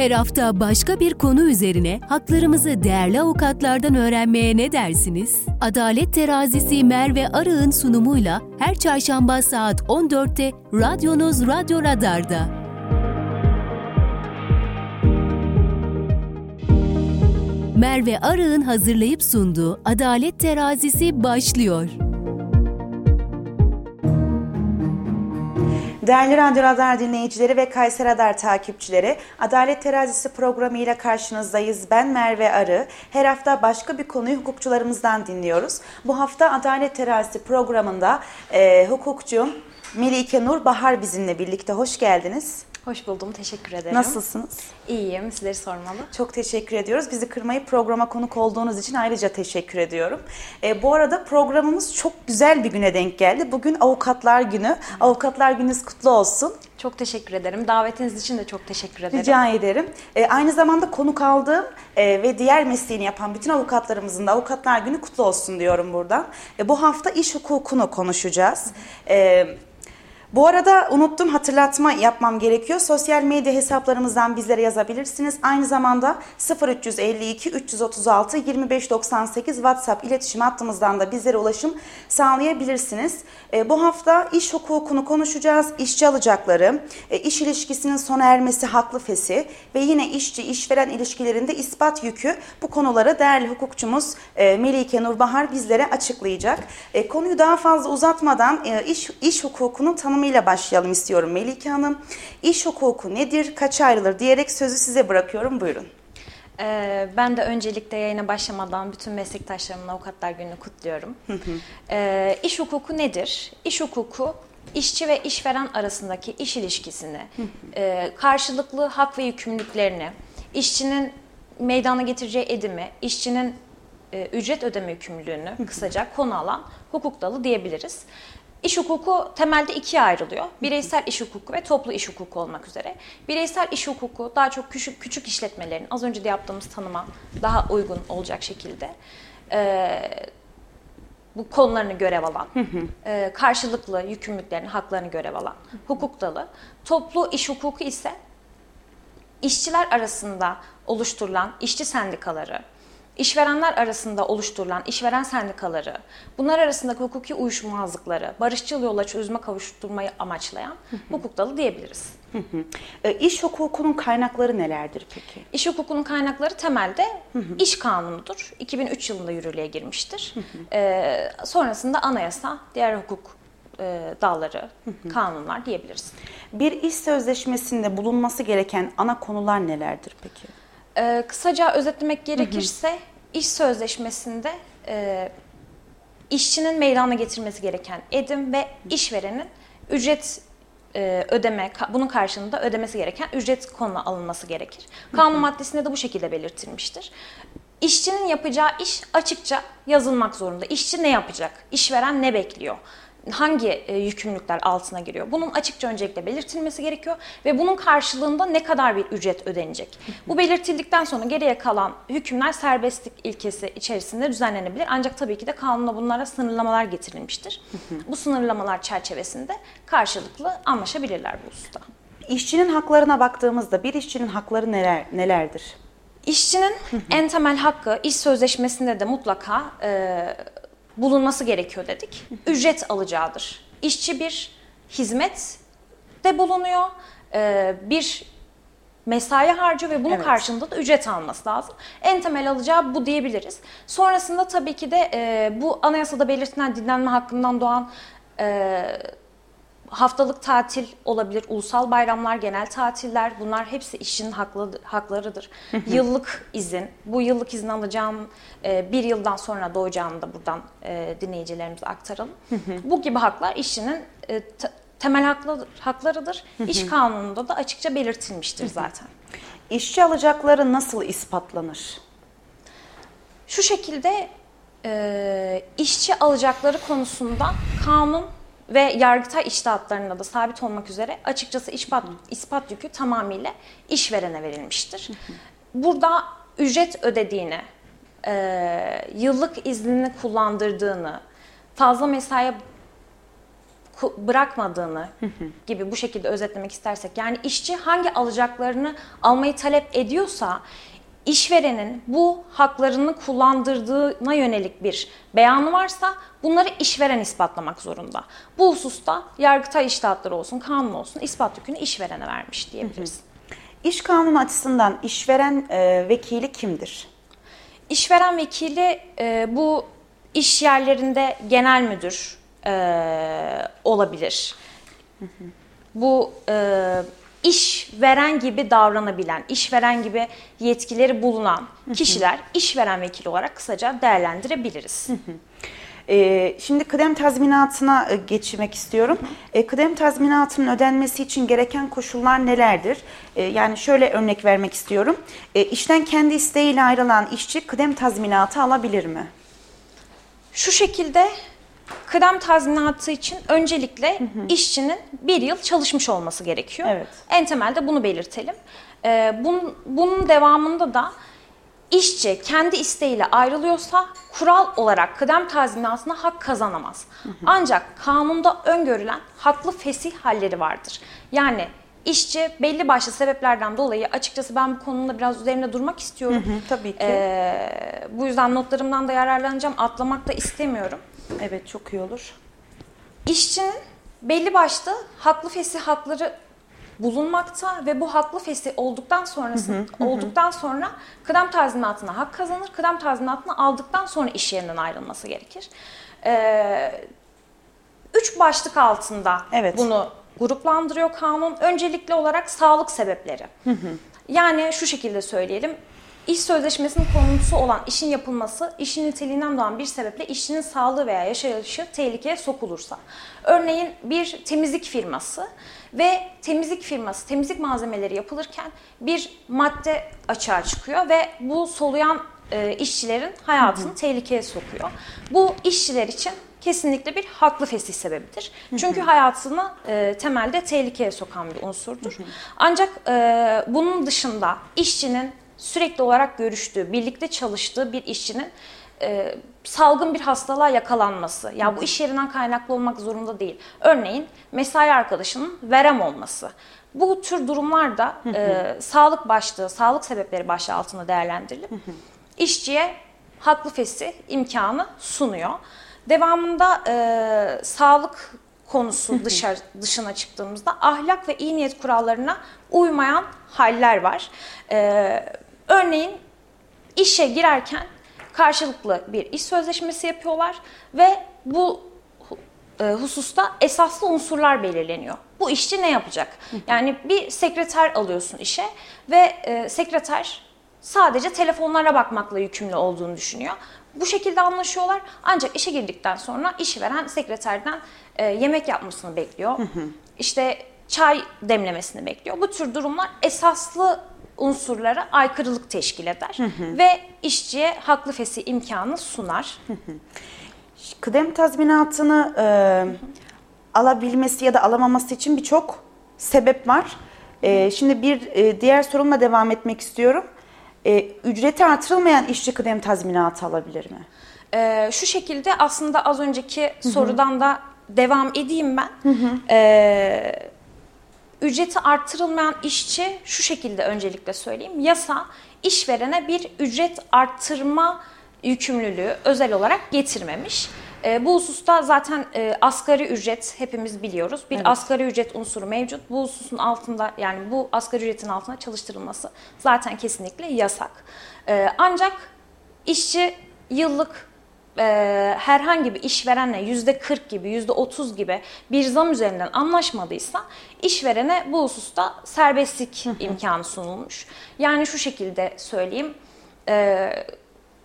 Her hafta başka bir konu üzerine haklarımızı değerli avukatlardan öğrenmeye ne dersiniz? Adalet Terazisi Merve Arı'nın sunumuyla her çarşamba saat 14'te radyonuz Radyo Radar'da. Merve Arı'nın hazırlayıp sunduğu Adalet Terazisi başlıyor. Değerli Radyo Radar dinleyicileri ve Kayser Radar takipçileri, Adalet Terazisi programı ile karşınızdayız. Ben Merve Arı. Her hafta başka bir konuyu hukukçularımızdan dinliyoruz. Bu hafta Adalet Terazisi programında e, hukukçu Melike Nur Bahar bizimle birlikte. Hoş geldiniz. Hoş buldum, teşekkür ederim. Nasılsınız? İyiyim, sizleri sormalı. Çok teşekkür ediyoruz. Bizi kırmayıp programa konuk olduğunuz için ayrıca teşekkür ediyorum. E, bu arada programımız çok güzel bir güne denk geldi. Bugün Avukatlar Günü. Avukatlar Gününüz kutlu olsun. Çok teşekkür ederim. Davetiniz için de çok teşekkür ederim. Rica ederim. E, aynı zamanda konuk aldığım e, ve diğer mesleğini yapan bütün avukatlarımızın da Avukatlar Günü kutlu olsun diyorum buradan. E, bu hafta iş hukukunu konuşacağız. E, bu arada unuttum hatırlatma yapmam gerekiyor. Sosyal medya hesaplarımızdan bizlere yazabilirsiniz. Aynı zamanda 0352 336 2598 WhatsApp iletişim hattımızdan da bizlere ulaşım sağlayabilirsiniz. E, bu hafta iş hukukunu konuşacağız. İşçi alacakları, e, iş ilişkisinin sona ermesi haklı fesi ve yine işçi işveren ilişkilerinde ispat yükü bu konuları değerli hukukçumuz e, Melike Nurbahar bizlere açıklayacak. E, konuyu daha fazla uzatmadan e, iş, iş hukukunun tanımıyla başlayalım istiyorum Melike Hanım. İş hukuku nedir, kaç ayrılır diyerek sözü size bırakıyorum. Buyurun. Ee, ben de öncelikle yayına başlamadan bütün meslektaşlarımın Avukatlar Günü'nü kutluyorum. Ee, iş hukuku nedir? İş hukuku işçi ve işveren arasındaki iş ilişkisini, e, karşılıklı hak ve yükümlülüklerini, işçinin meydana getireceği edimi, işçinin e, ücret ödeme yükümlülüğünü kısaca konu alan hukuk dalı diyebiliriz. İş hukuku temelde ikiye ayrılıyor. Bireysel iş hukuku ve toplu iş hukuku olmak üzere. Bireysel iş hukuku daha çok küçük küçük işletmelerin az önce de yaptığımız tanıma daha uygun olacak şekilde e, bu konularını görev alan, e, karşılıklı yükümlülüklerini, haklarını görev alan hukuk dalı. Toplu iş hukuku ise işçiler arasında oluşturulan işçi sendikaları, işverenler arasında oluşturulan işveren sendikaları, bunlar arasındaki hukuki uyuşmazlıkları, barışçıl yolla çözüme kavuşturmayı amaçlayan hukuk dalı diyebiliriz. E, iş hukukunun kaynakları nelerdir peki? İş hukukunun kaynakları temelde iş kanunudur. 2003 yılında yürürlüğe girmiştir. Ee, sonrasında anayasa, diğer hukuk e, dalları, kanunlar diyebiliriz. Bir iş sözleşmesinde bulunması gereken ana konular nelerdir peki? Ee, kısaca özetlemek gerekirse iş sözleşmesinde e, işçinin meydana getirmesi gereken edim ve işverenin ücret e, ödeme, bunun karşılığında ödemesi gereken ücret konuna alınması gerekir. Kanun maddesinde de bu şekilde belirtilmiştir. İşçinin yapacağı iş açıkça yazılmak zorunda. İşçi ne yapacak? İşveren ne bekliyor? Hangi e, yükümlülükler altına giriyor? Bunun açıkça öncelikle belirtilmesi gerekiyor ve bunun karşılığında ne kadar bir ücret ödenecek? Bu belirtildikten sonra geriye kalan hükümler serbestlik ilkesi içerisinde düzenlenebilir. Ancak tabii ki de kanuna bunlara sınırlamalar getirilmiştir. Bu sınırlamalar çerçevesinde karşılıklı anlaşabilirler bu hususta. İşçinin haklarına baktığımızda bir işçinin hakları neler nelerdir? İşçinin en temel hakkı iş sözleşmesinde de mutlaka e, bulunması gerekiyor dedik. Ücret alacağıdır. İşçi bir hizmet de bulunuyor. E, bir mesai harcıyor ve bunun Evet. karşılığında da ücret alması lazım. En temel alacağı bu diyebiliriz. Sonrasında tabii ki de e, bu anayasada belirtilen dinlenme hakkından doğan e, haftalık tatil olabilir, ulusal bayramlar, genel tatiller bunlar hepsi işçinin haklı, haklarıdır. yıllık izin, bu yıllık izin alacağım e, bir yıldan sonra doğacağını da buradan e, dinleyicilerimize aktaralım. bu gibi haklar işçinin e, te- temel haklı, haklarıdır. İş kanununda da açıkça belirtilmiştir zaten. İşçi alacakları nasıl ispatlanır? Şu şekilde e, işçi alacakları konusunda kanun ve yargıtay iştahatlarında da sabit olmak üzere açıkçası ispat, ispat yükü tamamıyla işverene verilmiştir. Burada ücret ödediğini, e, yıllık iznini kullandırdığını, fazla mesai bırakmadığını gibi bu şekilde özetlemek istersek yani işçi hangi alacaklarını almayı talep ediyorsa işverenin bu haklarını kullandırdığına yönelik bir beyanı varsa bunları işveren ispatlamak zorunda. Bu hususta Yargıtay iştahatları olsun, kanun olsun ispat yükünü işverene vermiş diyebiliriz. İş kanunu açısından işveren e, vekili kimdir? İşveren vekili e, bu iş yerlerinde genel müdür e, olabilir. Bu e, işveren gibi davranabilen, işveren gibi yetkileri bulunan kişiler işveren vekili olarak kısaca değerlendirebiliriz. Ee, şimdi kıdem tazminatına e, geçmek istiyorum. E, kıdem tazminatının ödenmesi için gereken koşullar nelerdir? E, yani şöyle örnek vermek istiyorum. İşten kendi isteğiyle ayrılan işçi kıdem tazminatı alabilir mi? Şu şekilde kıdem tazminatı için öncelikle hı hı. işçinin bir yıl çalışmış olması gerekiyor. Evet. En temelde bunu belirtelim. Ee, bunun, bunun devamında da işçi kendi isteğiyle ayrılıyorsa kural olarak kıdem tazminatına hak kazanamaz. Hı hı. Ancak kanunda öngörülen haklı fesih halleri vardır. Yani işçi belli başlı sebeplerden dolayı açıkçası ben bu konunun biraz üzerinde durmak istiyorum. Hı hı, tabii ki. Ee, bu yüzden notlarımdan da yararlanacağım. Atlamak da istemiyorum. Evet çok iyi olur. İşçinin belli başlı haklı fesih hakları bulunmakta ve bu haklı fesih olduktan sonrası olduktan sonra kıdem tazminatına hak kazanır. Kıdem tazminatını aldıktan sonra iş yerinden ayrılması gerekir. Ee, üç başlık altında evet. bunu gruplandırıyor kanun. Öncelikli olarak sağlık sebepleri. Yani şu şekilde söyleyelim. İş sözleşmesinin konusu olan işin yapılması, işin niteliğinden doğan bir sebeple işçinin sağlığı veya yaşayışı tehlikeye sokulursa. Örneğin bir temizlik firması ve temizlik firması temizlik malzemeleri yapılırken bir madde açığa çıkıyor ve bu soluyan e, işçilerin hayatını hı hı. tehlikeye sokuyor. Bu işçiler için kesinlikle bir haklı fesih sebebidir. Çünkü hayatını e, temelde tehlikeye sokan bir unsurdur. Ancak e, bunun dışında işçinin sürekli olarak görüştüğü, birlikte çalıştığı bir işçinin e, salgın bir hastalığa yakalanması. Ya bu iş yerinden kaynaklı olmak zorunda değil. Örneğin mesai arkadaşının verem olması. Bu tür durumlarda e, sağlık başlığı, sağlık sebepleri başlığı altında değerlendirilip işçiye haklı fesi imkanı sunuyor. Devamında e, sağlık konusu dışarı, dışına çıktığımızda ahlak ve iyi niyet kurallarına uymayan haller var. Ee, örneğin işe girerken karşılıklı bir iş sözleşmesi yapıyorlar ve bu e, hususta esaslı unsurlar belirleniyor. Bu işçi ne yapacak? Yani bir sekreter alıyorsun işe ve e, sekreter sadece telefonlara bakmakla yükümlü olduğunu düşünüyor. Bu şekilde anlaşıyorlar. Ancak işe girdikten sonra işveren sekreterden e, yemek yapmasını bekliyor. İşte çay demlemesini bekliyor. Bu tür durumlar esaslı unsurlara aykırılık teşkil eder ve işçiye haklı fesi imkanı sunar. Kıdem tazminatını e, alabilmesi ya da alamaması için birçok sebep var. E, şimdi bir e, diğer sorumla devam etmek istiyorum. E, ücreti artırılmayan işçi kıdem tazminatı alabilir mi? E, şu şekilde aslında az önceki Hı-hı. sorudan da devam edeyim ben. E, ücreti artırılmayan işçi şu şekilde öncelikle söyleyeyim. Yasa işverene bir ücret arttırma yükümlülüğü özel olarak getirmemiş. E, bu hususta zaten e, asgari ücret hepimiz biliyoruz. Bir evet. asgari ücret unsuru mevcut. Bu hususun altında yani bu asgari ücretin altında çalıştırılması zaten kesinlikle yasak. E, ancak işçi yıllık e, herhangi bir işverenle yüzde 40 gibi, yüzde 30 gibi bir zam üzerinden anlaşmadıysa işverene bu hususta serbestlik imkanı sunulmuş. Yani şu şekilde söyleyeyim, e,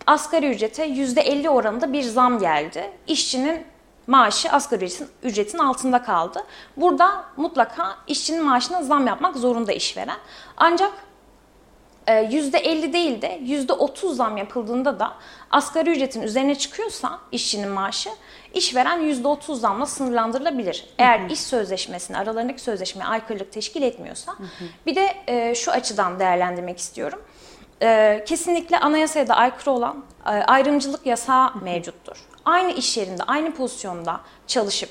asgari ücrete yüzde 50 oranında bir zam geldi. İşçinin maaşı asgari ücretin, ücretin altında kaldı. Burada mutlaka işçinin maaşına zam yapmak zorunda işveren. Ancak %50 ee, değil de %30 zam yapıldığında da asgari ücretin üzerine çıkıyorsa işçinin maaşı işveren %30 zamla sınırlandırılabilir. Eğer hı hı. iş sözleşmesine aralarındaki sözleşmeye aykırılık teşkil etmiyorsa. Hı hı. Bir de e, şu açıdan değerlendirmek istiyorum. E, kesinlikle anayasaya da aykırı olan e, ayrımcılık yasağı hı hı. mevcuttur. Aynı iş yerinde, aynı pozisyonda çalışıp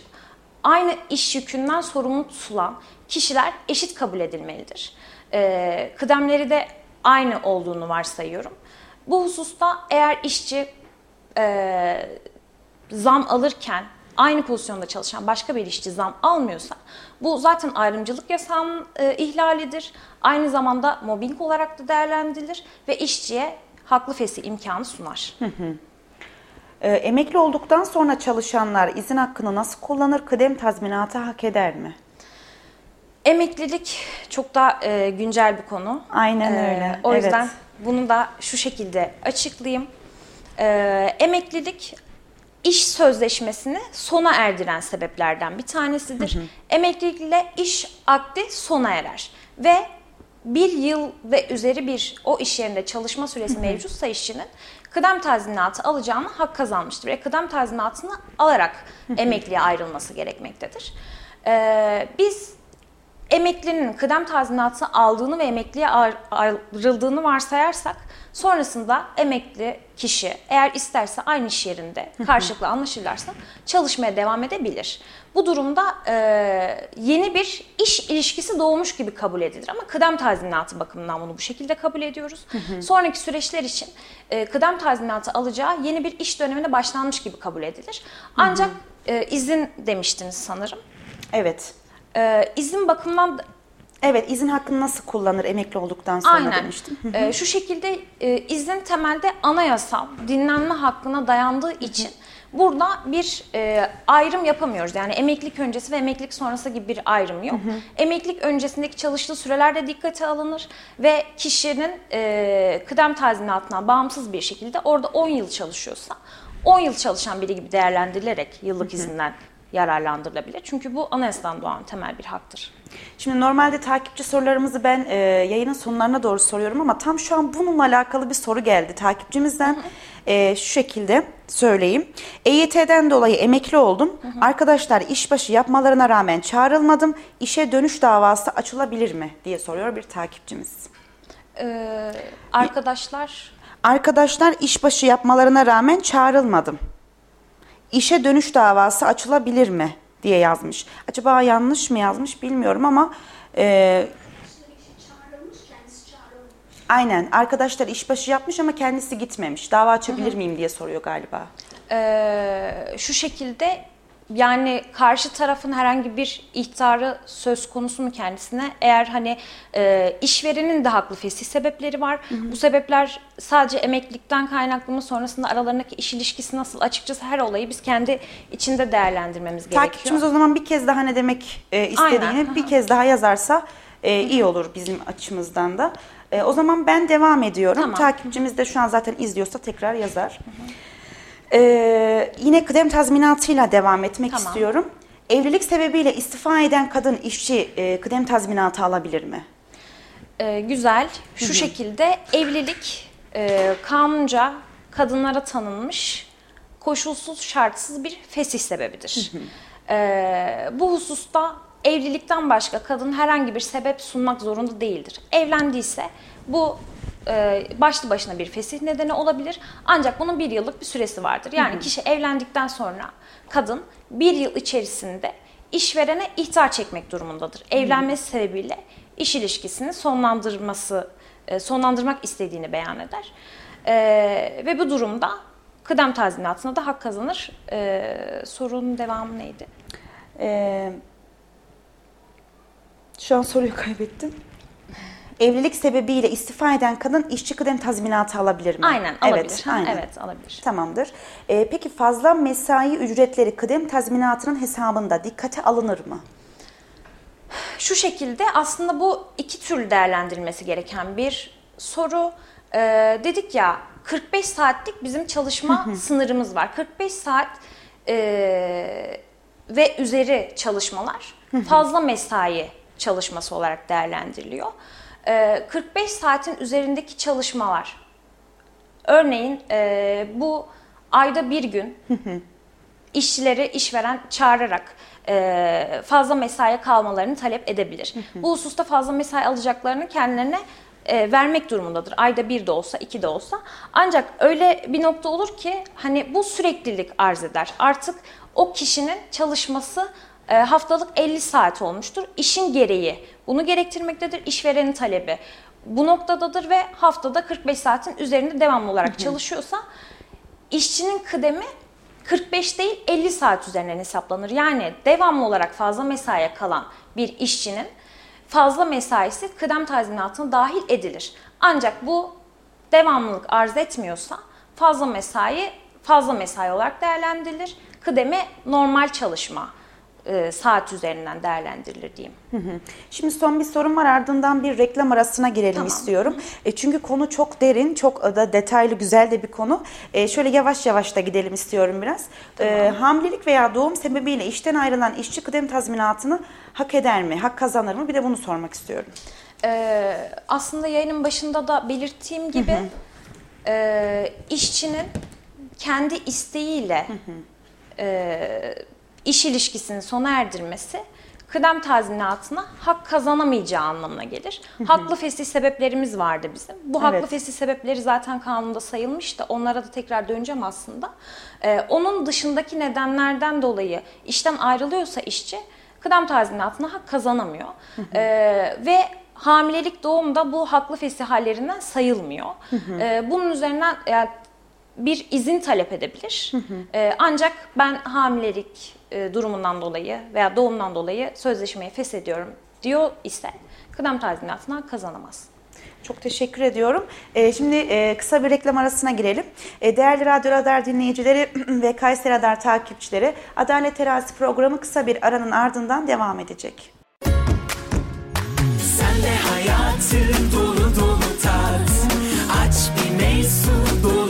aynı iş yükünden sorumlu tutulan kişiler eşit kabul edilmelidir. E, kıdemleri de aynı olduğunu varsayıyorum. Bu hususta eğer işçi e, zam alırken aynı pozisyonda çalışan başka bir işçi zam almıyorsa bu zaten ayrımcılık yasağının e, ihlalidir. Aynı zamanda mobbing olarak da değerlendirilir ve işçiye haklı fesih imkanı sunar. E, emekli olduktan sonra çalışanlar izin hakkını nasıl kullanır? Kıdem tazminatı hak eder mi? Emeklilik çok da e, güncel bir konu. Aynen E, öyle, o yüzden evet. bunu da şu şekilde açıklayayım. E, emeklilik iş sözleşmesini sona erdiren sebeplerden bir tanesidir. Emeklilikle iş akdi sona erer ve bir yıl ve üzeri bir o iş yerinde çalışma süresi mevcutsa işçinin kıdem tazminatı alacağını hak kazanmıştır ve kıdem tazminatını alarak emekliye ayrılması gerekmektedir. Ee, biz emeklinin kıdem tazminatı aldığını ve emekliye ayrıldığını varsayarsak sonrasında emekli kişi eğer isterse aynı iş yerinde karşılıklı anlaşırlarsa çalışmaya devam edebilir. Bu durumda e, yeni bir iş ilişkisi doğmuş gibi kabul edilir ama kıdem tazminatı bakımından bunu bu şekilde kabul ediyoruz. Sonraki süreçler için e, kıdem tazminatı alacağı yeni bir iş dönemine başlanmış gibi kabul edilir. Ancak e, izin demiştiniz sanırım. Evet. E, izin bakımından Evet, izin hakkını nasıl kullanır emekli olduktan sonra Aynen. demiştim. Ee, şu şekilde e, izin temelde anayasal dinlenme hakkına dayandığı için burada bir e, ayrım yapamıyoruz. Yani emeklilik öncesi ve emeklilik sonrası gibi bir ayrım yok. Emeklilik öncesindeki çalıştığı süreler de dikkate alınır ve kişinin e, kıdem tazminatından bağımsız bir şekilde orada 10 yıl çalışıyorsa 10 yıl çalışan biri gibi değerlendirilerek yıllık izinden yararlandırılabilir. Çünkü bu anayasadan doğan temel bir haktır. Şimdi normalde takipçi sorularımızı ben e, yayının sonlarına doğru soruyorum ama tam şu an bununla alakalı bir soru geldi takipçimizden. E, şu şekilde söyleyeyim. EYT'den dolayı emekli oldum. Arkadaşlar işbaşı yapmalarına rağmen çağrılmadım. İşe dönüş davası açılabilir mi diye soruyor bir takipçimiz. Ee, arkadaşlar Arkadaşlar işbaşı yapmalarına rağmen çağrılmadım. İşe dönüş davası açılabilir mi diye yazmış. Acaba yanlış mı yazmış bilmiyorum ama e, aynen arkadaşlar işbaşı yapmış ama kendisi gitmemiş. Dava açabilir miyim diye soruyor galiba. Ee, şu şekilde yani karşı tarafın herhangi bir ihtarı söz konusu mu kendisine? Eğer hani e, işverenin de haklı fesih sebepleri var. Bu sebepler sadece emeklilikten kaynaklı mı? Sonrasında aralarındaki iş ilişkisi nasıl? Açıkçası her olayı biz kendi içinde değerlendirmemiz gerekiyor. Takipçimiz o zaman bir kez daha ne demek e, istediğini Aynen, bir kez daha yazarsa e, iyi olur bizim açımızdan da. E, o zaman ben devam ediyorum. Tamam. Takipçimiz de şu an zaten izliyorsa tekrar yazar. E, yine kıdem tazminatıyla devam etmek Tamam. istiyorum. Evlilik sebebiyle istifa eden kadın işçi e, kıdem tazminatı alabilir mi? Ee, güzel. Şu şekilde evlilik e, kanunca kadınlara tanınmış koşulsuz şartsız bir fesih sebebidir. Ee, bu hususta evlilikten başka kadın herhangi bir sebep sunmak zorunda değildir. Evlendiyse bu e, başlı başına bir fesih nedeni olabilir. Ancak bunun bir yıllık bir süresi vardır. Yani kişi evlendikten sonra kadın bir yıl içerisinde işverene ihtar çekmek durumundadır. Evlenmesi sebebiyle iş ilişkisini sonlandırması, e, sonlandırmak istediğini beyan eder. E, ve bu durumda kıdem tazminatına da hak kazanır. E, sorunun devamı neydi? E, şu an soruyu kaybettim. Evlilik sebebiyle istifa eden kadın işçi kıdem tazminatı alabilir mi? Aynen alabilir. Evet, Ha, aynen. evet alabilir. Tamamdır. Ee, peki fazla mesai ücretleri kıdem tazminatının hesabında dikkate alınır mı? Şu şekilde aslında bu iki türlü değerlendirilmesi gereken bir soru. Ee, dedik ya 45 saatlik bizim çalışma sınırımız var. 45 saat e, ve üzeri çalışmalar fazla mesai çalışması olarak değerlendiriliyor. Ee, 45 saatin üzerindeki çalışmalar örneğin e, bu ayda bir gün işçileri işveren çağırarak e, fazla mesaiye kalmalarını talep edebilir. Bu hususta fazla mesai alacaklarını kendilerine e, vermek durumundadır. Ayda bir de olsa, iki de olsa. Ancak öyle bir nokta olur ki hani bu süreklilik arz eder. Artık o kişinin çalışması e, haftalık 50 saat olmuştur. İşin gereği bunu gerektirmektedir. İşverenin talebi bu noktadadır ve haftada 45 saatin üzerinde devamlı olarak çalışıyorsa işçinin kıdemi 45 değil 50 saat üzerinden hesaplanır. Yani devamlı olarak fazla mesaiye kalan bir işçinin fazla mesaisi kıdem tazminatına dahil edilir. Ancak bu devamlılık arz etmiyorsa fazla mesai fazla mesai olarak değerlendirilir. Kıdemi normal çalışma e, saat üzerinden değerlendirilir diyeyim. Şimdi son bir sorum var ardından bir reklam arasına girelim Tamam. istiyorum. E, çünkü konu çok derin, çok da detaylı, güzel de bir konu. E, şöyle yavaş yavaş da gidelim istiyorum biraz. E, hamilelik veya doğum sebebiyle işten ayrılan işçi kıdem tazminatını hak eder mi, hak kazanır mı? Bir de bunu sormak istiyorum. Ee, aslında yayının başında da belirttiğim gibi e, işçinin kendi isteğiyle e, iş ilişkisini sona erdirmesi kıdem tazminatına hak kazanamayacağı anlamına gelir. Haklı fesih sebeplerimiz vardı bizim. Bu haklı Evet. fesih sebepleri zaten kanunda sayılmış da onlara da tekrar döneceğim aslında. Ee, onun dışındaki nedenlerden dolayı işten ayrılıyorsa işçi kıdem tazminatına hak kazanamıyor. Ee, ve hamilelik doğumda bu haklı fesih hallerinden sayılmıyor. Ee, bunun üzerinden yani bir izin talep edebilir. Ee, ancak ben hamilelik durumundan dolayı veya doğumdan dolayı sözleşmeyi feshediyorum diyor ise kıdem tazminatına kazanamaz. Çok teşekkür ediyorum. E, şimdi e, kısa bir reklam arasına girelim. E, değerli Radyo Radar dinleyicileri ve Kayseri Radar takipçileri Adalet Terazisi programı kısa bir aranın ardından devam edecek. Sen de hayatı dolu dolu tat Aç bir meysu dolu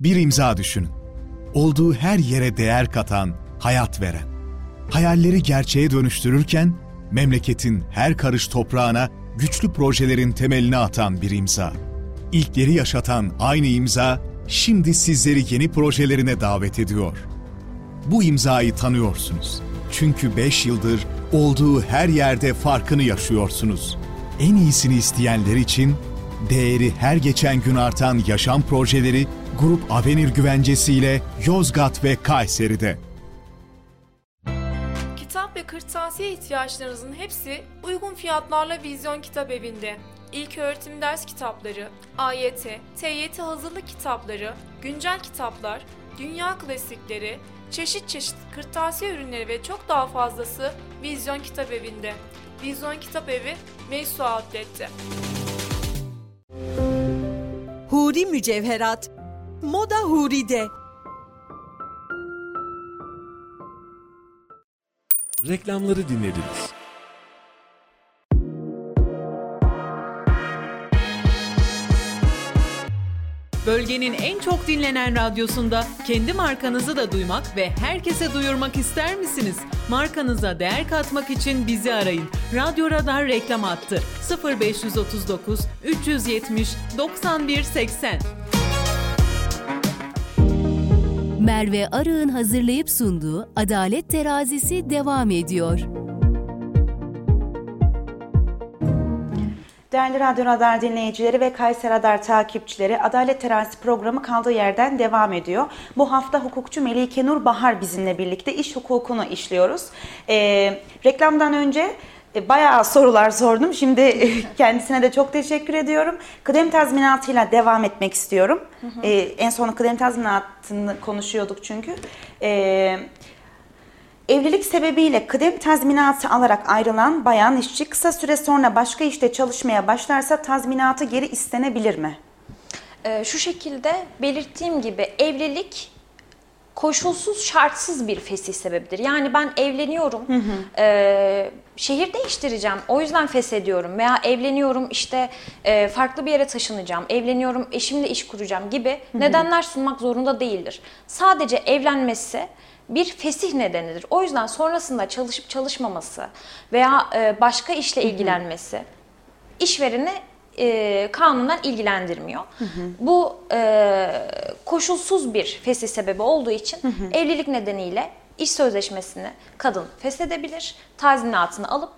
bir imza düşünün. Olduğu her yere değer katan, hayat veren. Hayalleri gerçeğe dönüştürürken memleketin her karış toprağına güçlü projelerin temelini atan bir imza. İlkleri yaşatan aynı imza şimdi sizleri yeni projelerine davet ediyor. Bu imzayı tanıyorsunuz. Çünkü 5 yıldır olduğu her yerde farkını yaşıyorsunuz. En iyisini isteyenler için değeri her geçen gün artan yaşam projeleri Grup Avenir güvencesiyle Yozgat ve Kayseri'de. Kitap ve kırtasiye ihtiyaçlarınızın hepsi uygun fiyatlarla Vizyon Kitap Evi'nde. İlk öğretim ders kitapları, AYT, TYT hazırlık kitapları, güncel kitaplar, dünya klasikleri, çeşit çeşit kırtasiye ürünleri ve çok daha fazlası Vizyon Kitap Evi'nde. Vizyon Kitap Evi, Meysu Outlet'te. Huri Mücevherat Moda Huri'de. Reklamları dinlediniz. Bölgenin en çok dinlenen radyosunda kendi markanızı da duymak ve herkese duyurmak ister misiniz? Markanıza değer katmak için bizi arayın. Radyo Radar reklam attı. 0539 370 91 80. Merve Arı'nın hazırlayıp sunduğu Adalet Terazisi devam ediyor. Değerli Radyo Radar dinleyicileri ve Kayseri Radar takipçileri Adalet Terazisi programı kaldığı yerden devam ediyor. Bu hafta hukukçu Melike Nur Bahar bizimle birlikte iş hukukunu işliyoruz. Ee, reklamdan önce e, bayağı sorular sordum. Şimdi e, kendisine de çok teşekkür ediyorum. Kıdem tazminatıyla devam etmek istiyorum. Ee, en son kıdem tazminatını konuşuyorduk çünkü. Ee, Evlilik sebebiyle kıdem tazminatı alarak ayrılan bayan işçi kısa süre sonra başka işte çalışmaya başlarsa tazminatı geri istenebilir mi? Ee, şu şekilde belirttiğim gibi evlilik koşulsuz şartsız bir fesih sebebidir. Yani ben evleniyorum, e, şehir değiştireceğim, o yüzden feshediyorum veya evleniyorum işte e, farklı bir yere taşınacağım, evleniyorum eşimle iş kuracağım gibi nedenler sunmak zorunda değildir. Sadece evlenmesi bir fesih nedenidir. O yüzden sonrasında çalışıp çalışmaması veya e, başka işle ilgilenmesi işvereni e, kanunen ilgilendirmiyor. Bu e, koşulsuz bir fesih sebebi olduğu için evlilik nedeniyle iş sözleşmesini kadın feshedebilir, tazminatını alıp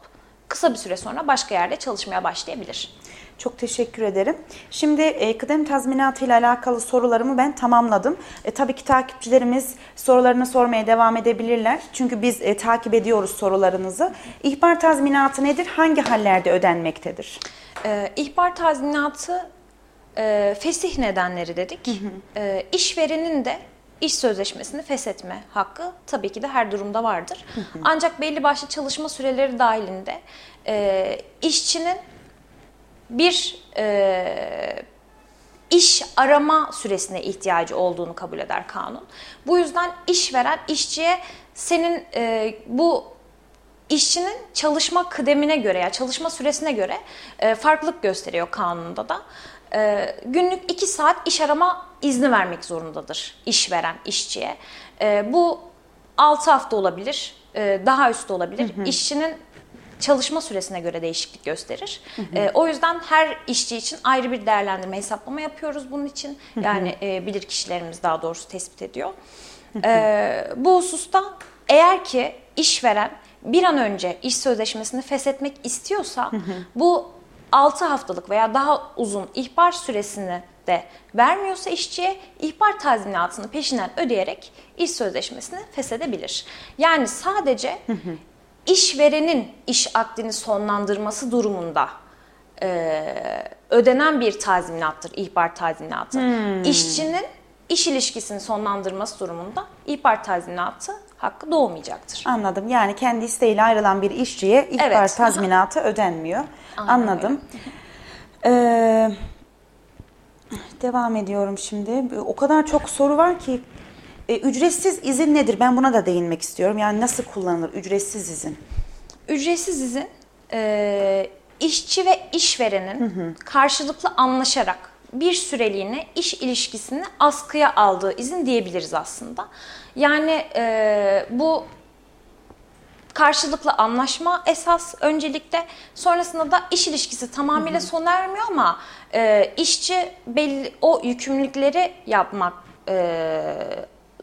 kısa bir süre sonra başka yerde çalışmaya başlayabilir. Çok teşekkür ederim. Şimdi e, kıdem tazminatı ile alakalı sorularımı ben tamamladım. E, tabii ki takipçilerimiz sorularını sormaya devam edebilirler. Çünkü biz e, takip ediyoruz sorularınızı. İhbar tazminatı nedir? Hangi hallerde ödenmektedir? Ee, ihbar tazminatı e, fesih nedenleri dedik. Ee, işverenin de iş sözleşmesini feshetme hakkı tabii ki de her durumda vardır. Ancak belli başlı çalışma süreleri dahilinde e, işçinin bir e, iş arama süresine ihtiyacı olduğunu kabul eder kanun. Bu yüzden işveren işçiye senin e, bu işçinin çalışma kıdemine göre ya çalışma süresine göre e, farklılık gösteriyor kanunda da. E, günlük 2 saat iş arama izni vermek zorundadır işveren işçiye. E, bu 6 hafta olabilir, e, daha üstü olabilir. İşçinin çalışma süresine göre değişiklik gösterir. E, o yüzden her işçi için ayrı bir değerlendirme hesaplama yapıyoruz bunun için. Yani e, bilir kişilerimiz daha doğrusu tespit ediyor. E, bu hususta eğer ki işveren bir an önce iş sözleşmesini feshetmek istiyorsa bu 6 haftalık veya daha uzun ihbar süresini de vermiyorsa işçiye ihbar tazminatını peşinden ödeyerek iş sözleşmesini feshedebilir. Yani sadece işverenin iş akdini sonlandırması durumunda e, ödenen bir tazminattır ihbar tazminatı. İşçinin iş ilişkisini sonlandırması durumunda ihbar tazminatı hakkı doğmayacaktır. Anladım. Yani kendi isteğiyle ayrılan bir işçiye ihbar Evet. tazminatı ödenmiyor. Aynen Anladım. Ee, devam ediyorum şimdi. O kadar çok soru var ki e, ücretsiz izin nedir? Ben buna da değinmek istiyorum. Yani nasıl kullanılır ücretsiz izin? Ücretsiz izin e, işçi ve işverenin karşılıklı anlaşarak bir süreliğine iş ilişkisini askıya aldığı izin diyebiliriz aslında. Yani e, bu karşılıklı anlaşma esas öncelikle sonrasında da iş ilişkisi tamamıyla sona ermiyor ama e, işçi belli o yükümlülükleri yapmak e,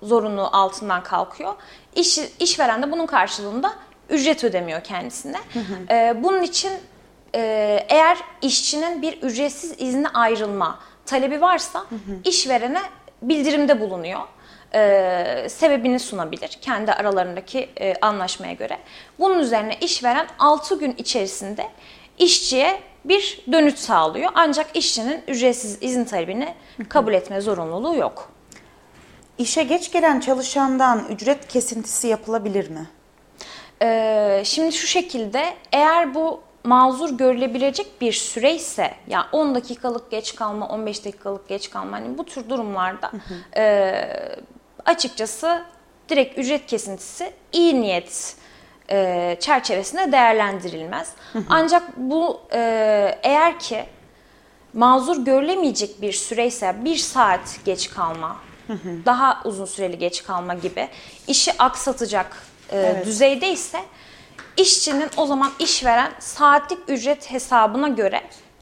zorunluluğu altından kalkıyor. İş, işveren de bunun karşılığında ücret ödemiyor kendisine. E, bunun için e, eğer işçinin bir ücretsiz izne ayrılma talebi varsa işverene bildirimde bulunuyor e, sebebini sunabilir kendi aralarındaki e, anlaşmaya göre. Bunun üzerine işveren 6 gün içerisinde işçiye bir dönüt sağlıyor. Ancak işçinin ücretsiz izin talebini kabul etme zorunluluğu yok. İşe geç gelen çalışandan ücret kesintisi yapılabilir mi? Ee, şimdi şu şekilde eğer bu mazur görülebilecek bir süre ise ya 10 dakikalık geç kalma 15 dakikalık geç kalma hani bu tür durumlarda e, açıkçası direkt ücret kesintisi iyi niyet e, çerçevesinde değerlendirilmez. Ancak bu e, eğer ki mazur görülemeyecek bir süreyse bir saat geç kalma, daha uzun süreli geç kalma gibi işi aksatacak e, düzeyde ise işçinin o zaman işveren saatlik ücret hesabına göre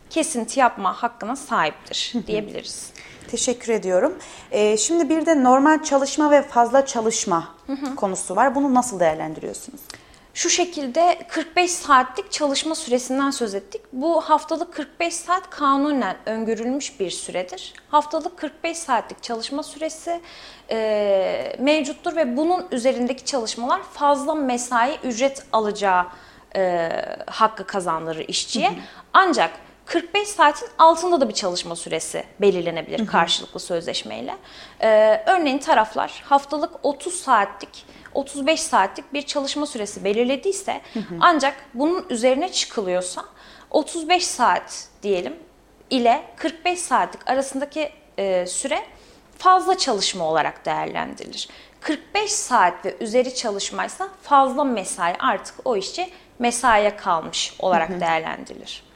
kesinti yapma hakkına sahiptir diyebiliriz. Teşekkür ediyorum. Ee, şimdi bir de normal çalışma ve fazla çalışma konusu var. Bunu nasıl değerlendiriyorsunuz? Şu şekilde 45 saatlik çalışma süresinden söz ettik. Bu haftalık 45 saat kanunen öngörülmüş bir süredir. Haftalık 45 saatlik çalışma süresi e, mevcuttur ve bunun üzerindeki çalışmalar fazla mesai ücret alacağı e, hakkı kazandırır işçiye. Ancak 45 saatin altında da bir çalışma süresi belirlenebilir karşılıklı sözleşmeyle. Ee, örneğin taraflar haftalık 30 saatlik 35 saatlik bir çalışma süresi belirlediyse ancak bunun üzerine çıkılıyorsa 35 saat diyelim ile 45 saatlik arasındaki e, süre fazla çalışma olarak değerlendirilir. 45 saat ve üzeri çalışmaysa fazla mesai artık o işçi mesaiye kalmış olarak değerlendirilir.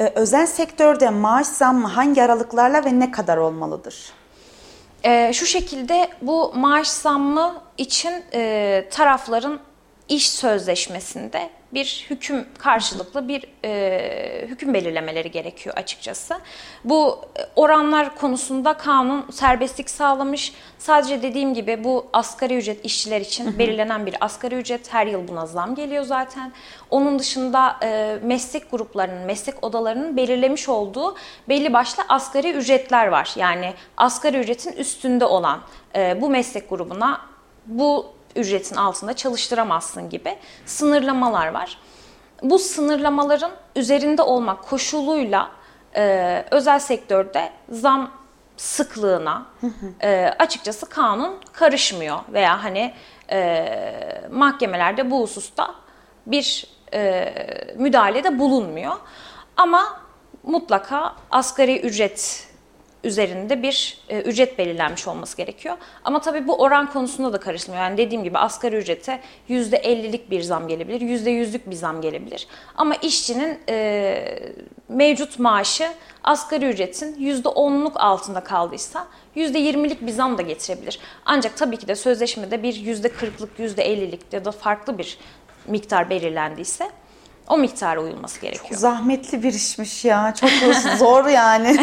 Ee, özel sektörde maaş zammı hangi aralıklarla ve ne kadar olmalıdır? Ee, şu şekilde bu maaş zammı için e, tarafların iş sözleşmesinde bir hüküm karşılıklı bir e, hüküm belirlemeleri gerekiyor açıkçası. Bu e, oranlar konusunda kanun serbestlik sağlamış. Sadece dediğim gibi bu asgari ücret işçiler için belirlenen bir asgari ücret her yıl buna zam geliyor zaten. Onun dışında e, meslek gruplarının, meslek odalarının belirlemiş olduğu belli başlı asgari ücretler var. Yani asgari ücretin üstünde olan e, bu meslek grubuna bu ücretin altında çalıştıramazsın gibi sınırlamalar var. Bu sınırlamaların üzerinde olmak koşuluyla e, özel sektörde zam sıklığına e, açıkçası kanun karışmıyor veya hani e, mahkemelerde bu hususta bir e, müdahalede bulunmuyor. Ama mutlaka asgari ücret üzerinde bir e, ücret belirlenmiş olması gerekiyor. Ama tabii bu oran konusunda da karışmıyor. Yani dediğim gibi asgari ücrete %50'lik bir zam gelebilir, %100'lük bir zam gelebilir. Ama işçinin e, mevcut maaşı asgari ücretin %10'luk altında kaldıysa %20'lik bir zam da getirebilir. Ancak tabii ki de sözleşmede bir %40'lık, %50'lik ya da farklı bir miktar belirlendiyse o miktara uyulması gerekiyor. Çok zahmetli bir işmiş ya. Çok zor yani.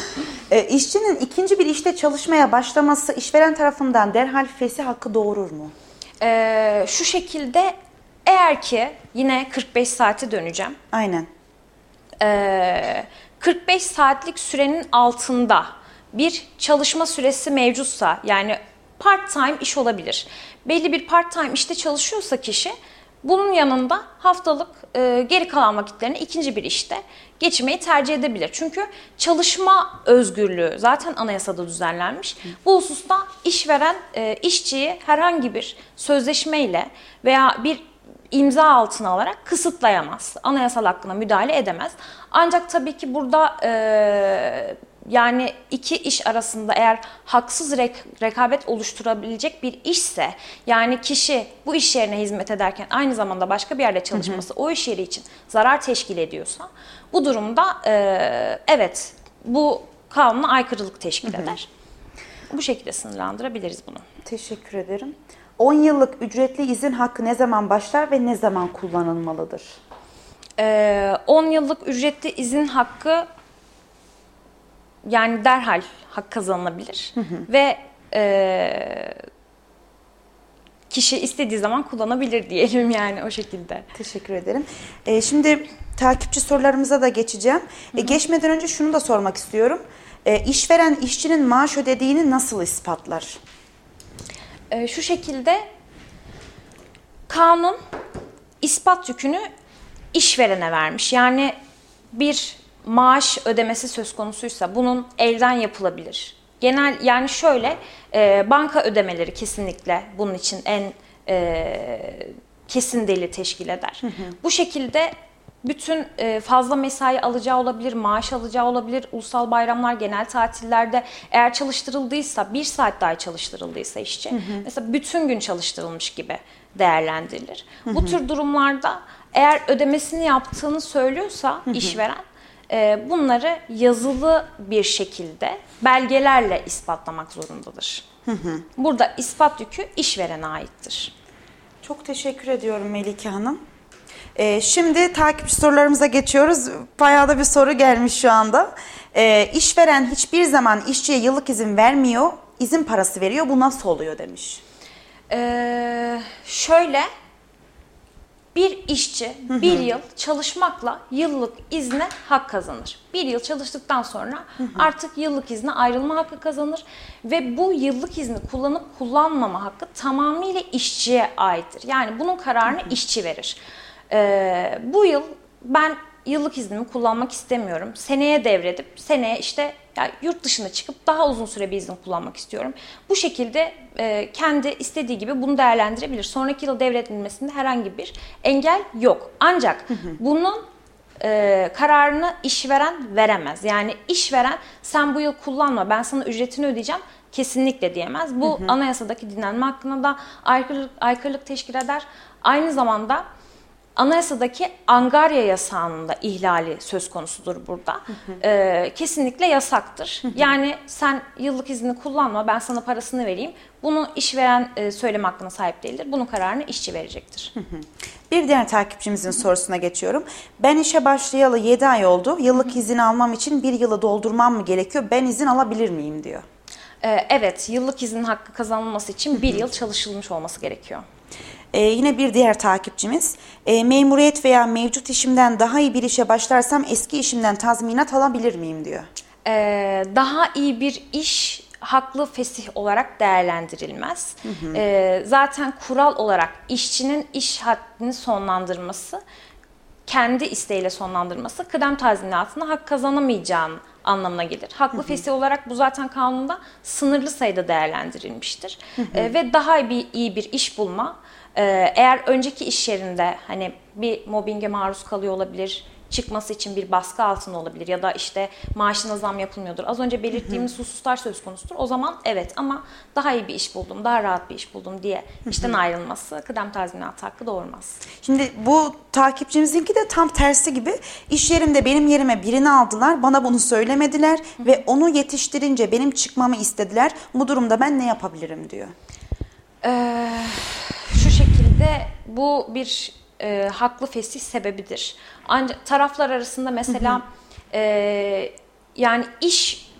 e, işçinin ikinci bir işte çalışmaya başlaması işveren tarafından derhal fesih hakkı doğurur mu? E, şu şekilde eğer ki yine 45 saate döneceğim. Aynen. E, 45 saatlik sürenin altında bir çalışma süresi mevcutsa yani part time iş olabilir. Belli bir part time işte çalışıyorsa kişi bunun yanında haftalık e, geri kalan vakitlerini ikinci bir işte geçirmeyi tercih edebilir. Çünkü çalışma özgürlüğü zaten anayasada düzenlenmiş. Bu hususta işveren e, işçiyi herhangi bir sözleşmeyle veya bir imza altına alarak kısıtlayamaz. Anayasal hakkına müdahale edemez. Ancak tabii ki burada e, yani iki iş arasında eğer haksız rek- rekabet oluşturabilecek bir işse yani kişi bu iş yerine hizmet ederken aynı zamanda başka bir yerde çalışması hı hı. o iş yeri için zarar teşkil ediyorsa bu durumda e, evet bu kanuna aykırılık teşkil hı hı. eder. Bu şekilde sınırlandırabiliriz bunu. Teşekkür ederim. 10 yıllık ücretli izin hakkı ne zaman başlar ve ne zaman kullanılmalıdır? Ee, 10 yıllık ücretli izin hakkı yani derhal hak kazanılabilir hı hı. ve e, kişi istediği zaman kullanabilir diyelim yani o şekilde. Teşekkür ederim. E, şimdi takipçi sorularımıza da geçeceğim. E, geçmeden önce şunu da sormak istiyorum. E, işveren işçinin maaş ödediğini nasıl ispatlar? E, şu şekilde kanun ispat yükünü işverene vermiş. Yani bir maaş ödemesi söz konusuysa bunun elden yapılabilir. Genel yani şöyle e, banka ödemeleri kesinlikle bunun için en e, kesin delil teşkil eder. Hı hı. Bu şekilde bütün e, fazla mesai alacağı olabilir, maaş alacağı olabilir, ulusal bayramlar, genel tatillerde eğer çalıştırıldıysa, bir saat daha çalıştırıldıysa işçi, hı hı. mesela bütün gün çalıştırılmış gibi değerlendirilir. Hı hı. Bu tür durumlarda eğer ödemesini yaptığını söylüyorsa hı hı. işveren, bunları yazılı bir şekilde belgelerle ispatlamak zorundadır. Hı hı. Burada ispat yükü işverene aittir. Çok teşekkür ediyorum Melike Hanım. Ee, şimdi takipçi sorularımıza geçiyoruz. Bayağı da bir soru gelmiş şu anda. Ee, işveren hiçbir zaman işçiye yıllık izin vermiyor, izin parası veriyor. Bu nasıl oluyor demiş. Ee, şöyle bir işçi bir yıl çalışmakla yıllık izne hak kazanır. Bir yıl çalıştıktan sonra artık yıllık izne ayrılma hakkı kazanır ve bu yıllık izni kullanıp kullanmama hakkı tamamıyla işçiye aittir. Yani bunun kararını işçi verir. Ee, bu yıl ben yıllık iznimi kullanmak istemiyorum. Seneye devredip seneye işte yani yurt dışına çıkıp daha uzun süre bir izin kullanmak istiyorum. Bu şekilde e, kendi istediği gibi bunu değerlendirebilir. Sonraki yıl devredilmesinde herhangi bir engel yok. Ancak bunun e, kararını işveren veremez. Yani işveren sen bu yıl kullanma ben sana ücretini ödeyeceğim kesinlikle diyemez. Bu hı hı. anayasadaki dinlenme hakkına da aykırılık, aykırılık teşkil eder. Aynı zamanda anayasadaki angarya yasağının da ihlali söz konusudur burada. Ee, kesinlikle yasaktır. Yani sen yıllık izni kullanma ben sana parasını vereyim. Bunu işveren e, söyleme hakkına sahip değildir. Bunun kararını işçi verecektir. Bir diğer takipçimizin sorusuna geçiyorum. Ben işe başlayalı 7 ay oldu. Yıllık izin almam için bir yılı doldurmam mı gerekiyor? Ben izin alabilir miyim diyor. Ee, evet, yıllık izin hakkı kazanılması için bir yıl çalışılmış olması gerekiyor. Ee, yine bir diğer takipçimiz. e, memuriyet veya mevcut işimden daha iyi bir işe başlarsam eski işimden tazminat alabilir miyim diyor. Ee, daha iyi bir iş haklı fesih olarak değerlendirilmez. Ee, zaten kural olarak işçinin iş haddini sonlandırması, kendi isteğiyle sonlandırması kıdem tazminatına hak kazanamayacağın anlamına gelir. Haklı fesih olarak bu zaten kanunda sınırlı sayıda değerlendirilmiştir. Ee, ve daha bir iyi bir iş bulma, eğer önceki iş yerinde hani bir mobbinge maruz kalıyor olabilir, çıkması için bir baskı altında olabilir ya da işte maaşına zam yapılmıyordur. Az önce belirttiğimiz hususlar söz konusudur. O zaman evet ama daha iyi bir iş buldum, daha rahat bir iş buldum diye işten ayrılması kıdem tazminatı hakkı doğurmaz. Şimdi bu takipçimizinki de tam tersi gibi. İş yerimde benim yerime birini aldılar. Bana bunu söylemediler ve onu yetiştirince benim çıkmamı istediler. Bu durumda ben ne yapabilirim diyor. Ee, şekilde bu bir e, haklı fesih sebebidir. Ancak taraflar arasında mesela e, yani iş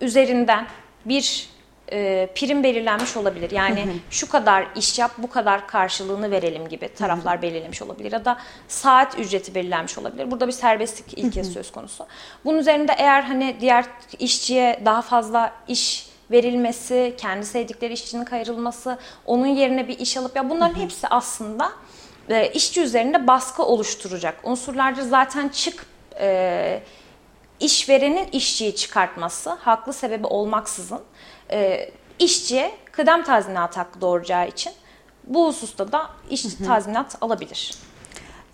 üzerinden bir e, prim belirlenmiş olabilir. Yani şu kadar iş yap, bu kadar karşılığını verelim gibi taraflar belirlemiş olabilir. Ya da saat ücreti belirlenmiş olabilir. Burada bir serbestlik ilkesi söz konusu. Bunun üzerinde eğer hani diğer işçiye daha fazla iş verilmesi, kendi sevdikleri işçinin kayırılması, onun yerine bir iş alıp ya bunların hepsi aslında e, işçi üzerinde baskı oluşturacak unsurlardır. Zaten çık e, işverenin işçiyi çıkartması haklı sebebi olmaksızın e, işçiye kıdem tazminat hakkı doğuracağı için bu hususta da iş tazminat alabilir.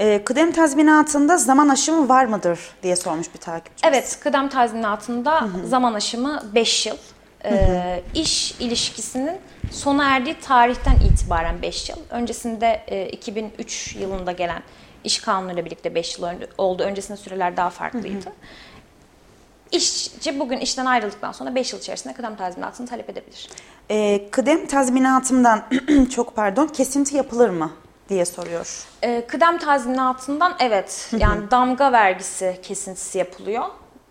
Ee, kıdem tazminatında zaman aşımı var mıdır diye sormuş bir takipçimiz. Evet, kıdem tazminatında zaman aşımı 5 yıl. Ee, iş ilişkisinin sona erdiği tarihten itibaren 5 yıl. Öncesinde e, 2003 yılında gelen iş kanunuyla birlikte 5 yıl oldu. Öncesinde süreler daha farklıydı. İşçi bugün işten ayrıldıktan sonra 5 yıl içerisinde kıdem tazminatını talep edebilir. Ee, kıdem tazminatımdan çok pardon kesinti yapılır mı diye soruyor. Ee, kıdem tazminatından evet yani damga vergisi kesintisi yapılıyor.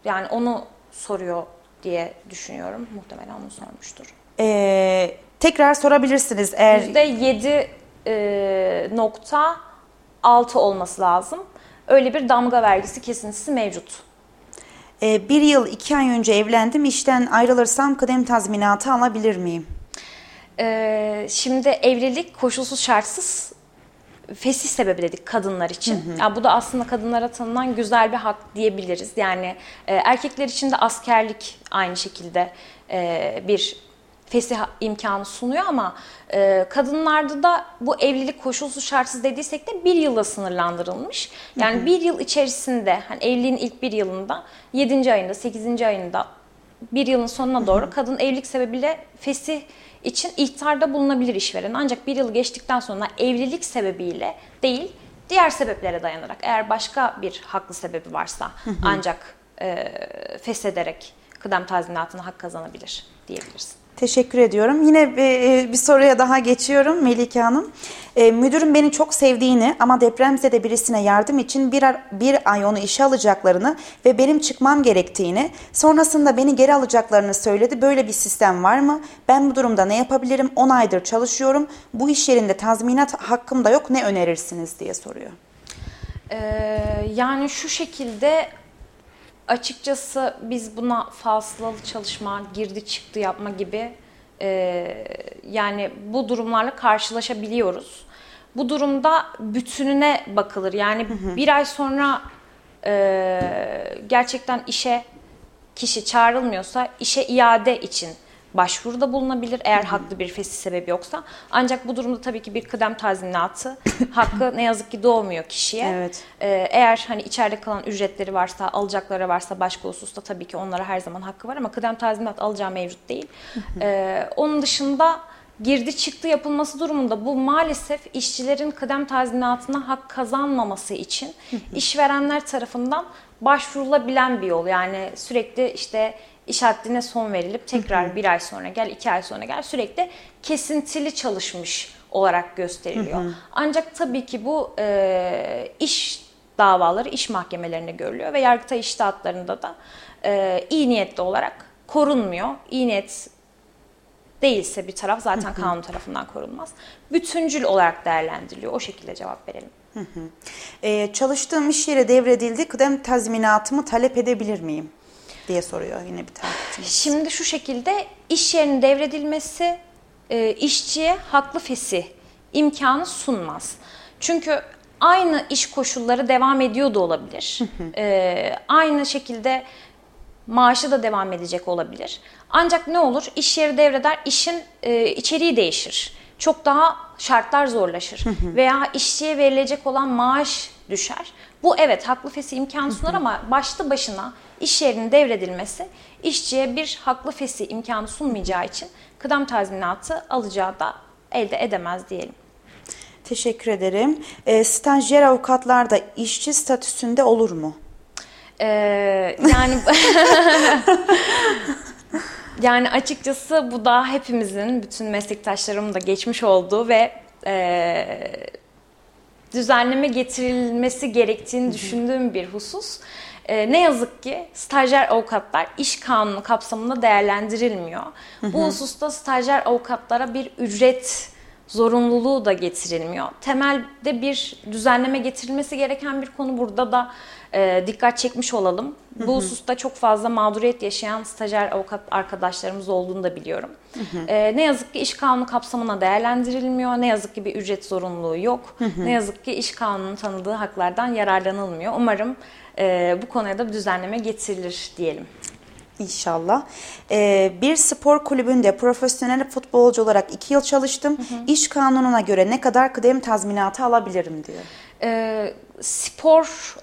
Yani onu soruyor diye düşünüyorum. Muhtemelen onu sormuştur. Ee, tekrar sorabilirsiniz eğer %7 e, nokta 6 olması lazım. Öyle bir damga vergisi kesintisi mevcut. e, bir yıl iki ay önce evlendim işten ayrılırsam kıdem tazminatı alabilir miyim? Ee, şimdi evlilik koşulsuz şartsız fesih sebebi dedik kadınlar için. Ya bu da aslında kadınlara tanınan güzel bir hak diyebiliriz. Yani e, erkekler için de askerlik aynı şekilde e, bir fesih imkanı sunuyor ama e, kadınlarda da bu evlilik koşulsuz şartsız dediysek de bir yılla sınırlandırılmış. Yani bir yıl içerisinde hani evliliğin ilk bir yılında 7. ayında 8. ayında bir yılın sonuna doğru kadın evlilik sebebiyle fesih için ihtarda bulunabilir işveren. Ancak bir yıl geçtikten sonra evlilik sebebiyle değil, diğer sebeplere dayanarak eğer başka bir haklı sebebi varsa ancak e, feshederek kıdem tazminatına hak kazanabilir diyebiliriz. Teşekkür ediyorum. Yine bir, bir soruya daha geçiyorum Melike Hanım. E, müdürüm beni çok sevdiğini ama depremzede birisine yardım için bir, bir ay onu işe alacaklarını ve benim çıkmam gerektiğini, sonrasında beni geri alacaklarını söyledi. Böyle bir sistem var mı? Ben bu durumda ne yapabilirim? 10 aydır çalışıyorum. Bu iş yerinde tazminat hakkım da yok. Ne önerirsiniz diye soruyor. Ee, yani şu şekilde açıkçası biz buna fasılalı çalışma, girdi çıktı yapma gibi e, yani bu durumlarla karşılaşabiliyoruz. Bu durumda bütününe bakılır. Yani bir ay sonra e, gerçekten işe kişi çağrılmıyorsa işe iade için başvuruda bulunabilir eğer haklı bir fesih sebebi yoksa. Ancak bu durumda tabii ki bir kıdem tazminatı hakkı ne yazık ki doğmuyor kişiye. Evet. Ee, eğer hani içeride kalan ücretleri varsa, alacakları varsa başka hususta tabii ki onlara her zaman hakkı var ama kıdem tazminat alacağı mevcut değil. Ee, onun dışında girdi çıktı yapılması durumunda bu maalesef işçilerin kıdem tazminatına hak kazanmaması için işverenler tarafından başvurulabilen bir yol. Yani sürekli işte iş haddine son verilip tekrar bir ay sonra gel, iki ay sonra gel sürekli kesintili çalışmış olarak gösteriliyor. Ancak tabii ki bu e, iş davaları iş mahkemelerine görülüyor ve Yargıtay İştahatlarında da e, iyi niyetli olarak korunmuyor. İyi niyet değilse bir taraf zaten kanun tarafından korunmaz. Bütüncül olarak değerlendiriliyor. O şekilde cevap verelim. Ee, çalıştığım iş yeri devredildi. Kıdem tazminatımı talep edebilir miyim? Diye soruyor yine bir takipçimiz. Şimdi şu şekilde iş yerinin devredilmesi e, işçiye haklı fesih imkanı sunmaz. Çünkü aynı iş koşulları devam ediyor da olabilir. E, aynı şekilde maaşı da devam edecek olabilir. Ancak ne olur? İş yeri devreder, işin e, içeriği değişir. Çok daha şartlar zorlaşır. Veya işçiye verilecek olan maaş düşer. Bu evet haklı fesih imkanı sunar ama başlı başına iş yerinin devredilmesi işçiye bir haklı fesih imkanı sunmayacağı için kıdem tazminatı alacağı da elde edemez diyelim. Teşekkür ederim. Ee, stajyer avukatlar da işçi statüsünde olur mu? Ee, yani yani açıkçası bu da hepimizin, bütün meslektaşlarımın da geçmiş olduğu ve e, düzenleme getirilmesi gerektiğini düşündüğüm bir husus. E, ne yazık ki stajyer avukatlar iş kanunu kapsamında değerlendirilmiyor. Bu hususta stajyer avukatlara bir ücret zorunluluğu da getirilmiyor. Temelde bir düzenleme getirilmesi gereken bir konu burada da e, dikkat çekmiş olalım. Bu hususta çok fazla mağduriyet yaşayan stajyer avukat arkadaşlarımız olduğunu da biliyorum. E, ne yazık ki iş kanunu kapsamına değerlendirilmiyor. Ne yazık ki bir ücret zorunluluğu yok. Ne yazık ki iş kanunun tanıdığı haklardan yararlanılmıyor. Umarım e, bu konuya da bir düzenleme getirilir diyelim. İnşallah. Ee, bir spor kulübünde profesyonel futbolcu olarak iki yıl çalıştım. İş kanununa göre ne kadar kıdem tazminatı alabilirim diyor. e, spor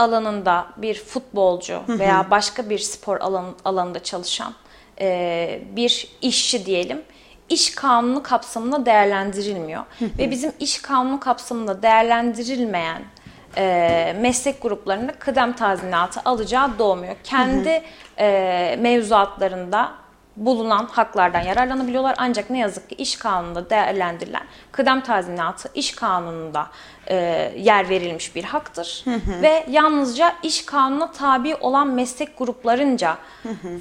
alanında bir futbolcu veya başka bir spor alan, alanında çalışan e, bir işçi diyelim iş kanunu kapsamında değerlendirilmiyor. Ve bizim iş kanunu kapsamında değerlendirilmeyen e, meslek gruplarında kıdem tazminatı alacağı doğmuyor. Kendi e, mevzuatlarında bulunan haklardan yararlanabiliyorlar. Ancak ne yazık ki iş kanununda değerlendirilen kıdem tazminatı iş kanununda e, yer verilmiş bir haktır. Ve yalnızca iş kanununa tabi olan meslek gruplarınca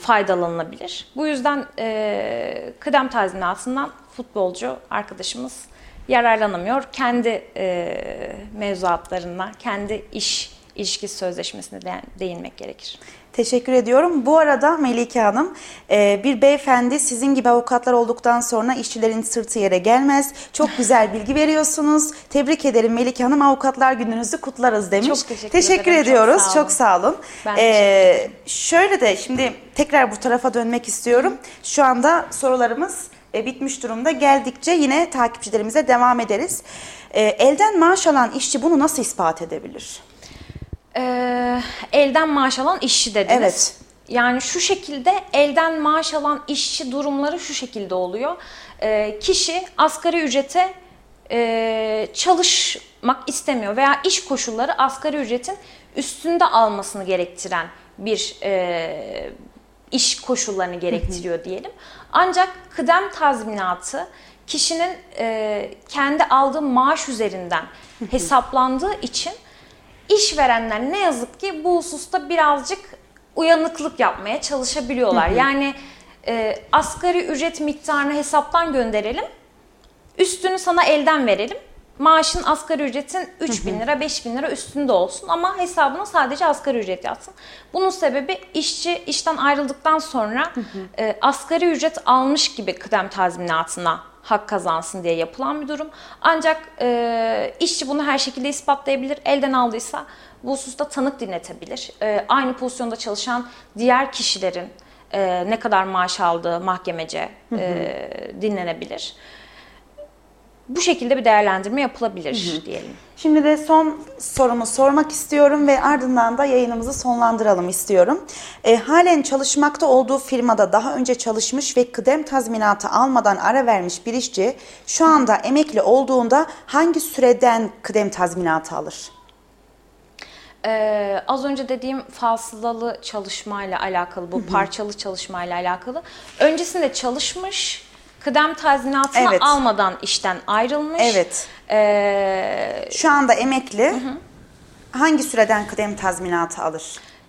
faydalanılabilir. Bu yüzden e, kıdem tazminatından futbolcu arkadaşımız yararlanamıyor. Kendi e, mevzuatlarına, kendi iş ilişkisi sözleşmesine de- değinmek gerekir. Teşekkür ediyorum. Bu arada Melike Hanım, e, bir beyefendi sizin gibi avukatlar olduktan sonra işçilerin sırtı yere gelmez. Çok güzel bilgi veriyorsunuz. Tebrik ederim Melike Hanım. Avukatlar gününüzü kutlarız demiş. Çok teşekkür Teşekkür ederim. Çok ediyoruz. sağ olun. Çok sağ olun. Ben E, ederim. şöyle de şimdi tekrar bu tarafa dönmek istiyorum. Şu anda sorularımız e, bitmiş durumda. Geldikçe yine takipçilerimize devam ederiz. E, elden maaş alan işçi bunu nasıl ispat edebilir? Ee, elden maaş alan işçi dediniz. Evet. Yani şu şekilde elden maaş alan işçi durumları şu şekilde oluyor. Ee, kişi asgari ücrete e, çalışmak istemiyor veya iş koşulları asgari ücretin üstünde almasını gerektiren bir e, iş koşullarını gerektiriyor diyelim. Ancak kıdem tazminatı kişinin e, kendi aldığı maaş üzerinden hesaplandığı için işverenler ne yazık ki bu hususta birazcık uyanıklık yapmaya çalışabiliyorlar. Yani e, asgari ücret miktarını hesaptan gönderelim, üstünü sana elden verelim. Maaşın asgari ücretin 3 bin lira, 5 bin lira üstünde olsun ama hesabına sadece asgari ücret yatsın. Bunun sebebi işçi işten ayrıldıktan sonra e, asgari ücret almış gibi kıdem tazminatına hak kazansın diye yapılan bir durum. Ancak e, işçi bunu her şekilde ispatlayabilir. Elden aldıysa bu hususta tanık dinletebilir. E, aynı pozisyonda çalışan diğer kişilerin e, ne kadar maaş aldığı mahkemece e, dinlenebilir. Bu şekilde bir değerlendirme yapılabilir diyelim. Şimdi de son sorumu sormak istiyorum ve ardından da yayınımızı sonlandıralım istiyorum. E, halen çalışmakta olduğu firmada daha önce çalışmış ve kıdem tazminatı almadan ara vermiş bir işçi şu anda emekli olduğunda hangi süreden kıdem tazminatı alır? Ee, az önce dediğim fasılalı çalışmayla alakalı, bu parçalı çalışmayla alakalı. Öncesinde çalışmış, kıdem tazminatını Evet. almadan işten ayrılmış. Evet. Ee, Şu anda emekli hangi süreden kıdem tazminatı alır?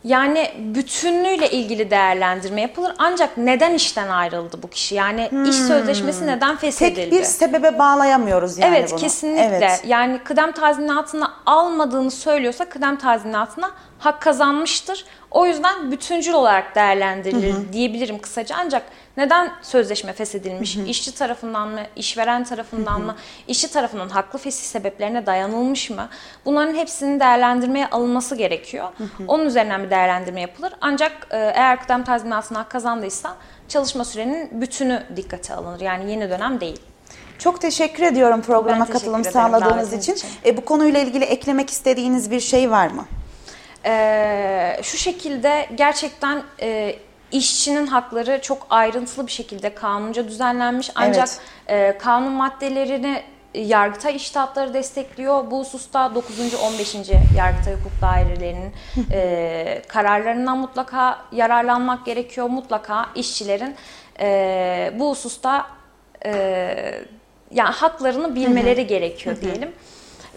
yani bütünlüğüyle ilgili değerlendirme yapılır. Ancak neden işten ayrıldı bu kişi? Yani iş sözleşmesi neden feshedildi? Hmm. Tek bir sebebe bağlayamıyoruz yani evet bunu. kesinlikle. Evet. Yani kıdem tazminatını almadığını söylüyorsa kıdem tazminatına hak kazanmıştır. O yüzden bütüncül olarak değerlendirilir diyebilirim kısaca. Ancak neden sözleşme feshedilmiş? İşçi tarafından mı, işveren tarafından mı, işçi tarafından haklı fesih sebeplerine dayanılmış mı? Bunların hepsinin değerlendirmeye alınması gerekiyor. Onun üzerinden bir değerlendirme yapılır. Ancak e, eğer kıdem tazminatına hak kazandıysa çalışma sürenin bütünü dikkate alınır. Yani yeni dönem değil. Çok teşekkür ediyorum programa teşekkür katılım sağladığınız için. için. E, bu konuyla ilgili eklemek istediğiniz bir şey var mı? Ee, şu şekilde gerçekten e, işçinin hakları çok ayrıntılı bir şekilde kanunca düzenlenmiş. Ancak e, kanun maddelerini Yargıtay İştahatları destekliyor. Bu hususta 9. 15. Yargıtay Hukuk Dairelerinin e, kararlarından mutlaka yararlanmak gerekiyor. Mutlaka işçilerin e, bu hususta e, yani haklarını bilmeleri gerekiyor diyelim.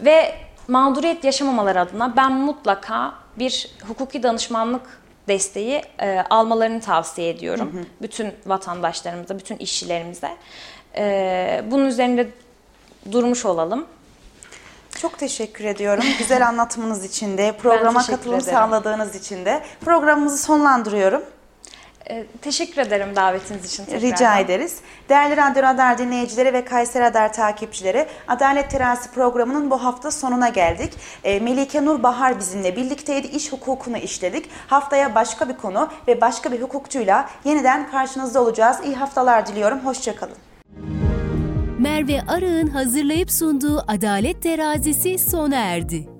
Ve mağduriyet yaşamamaları adına ben mutlaka bir hukuki danışmanlık desteği e, almalarını tavsiye ediyorum. Bütün vatandaşlarımıza, bütün işçilerimize. E, bunun üzerinde durmuş olalım. Çok teşekkür ediyorum. Güzel anlatımınız için de, programa katılım ederim. sağladığınız için de. Programımızı sonlandırıyorum. E, teşekkür ederim davetiniz için tekrardan. Rica ederiz. Değerli Radyo Radar dinleyicileri ve Kayseri Radar takipçileri, Adalet Terası programının bu hafta sonuna geldik. E, Melike Nur Bahar bizimle birlikteydi. İş hukukunu işledik. Haftaya başka bir konu ve başka bir hukukçuyla yeniden karşınızda olacağız. İyi haftalar diliyorum. Hoşçakalın. Merve Arı'nın hazırlayıp sunduğu Adalet Terazisi sona erdi.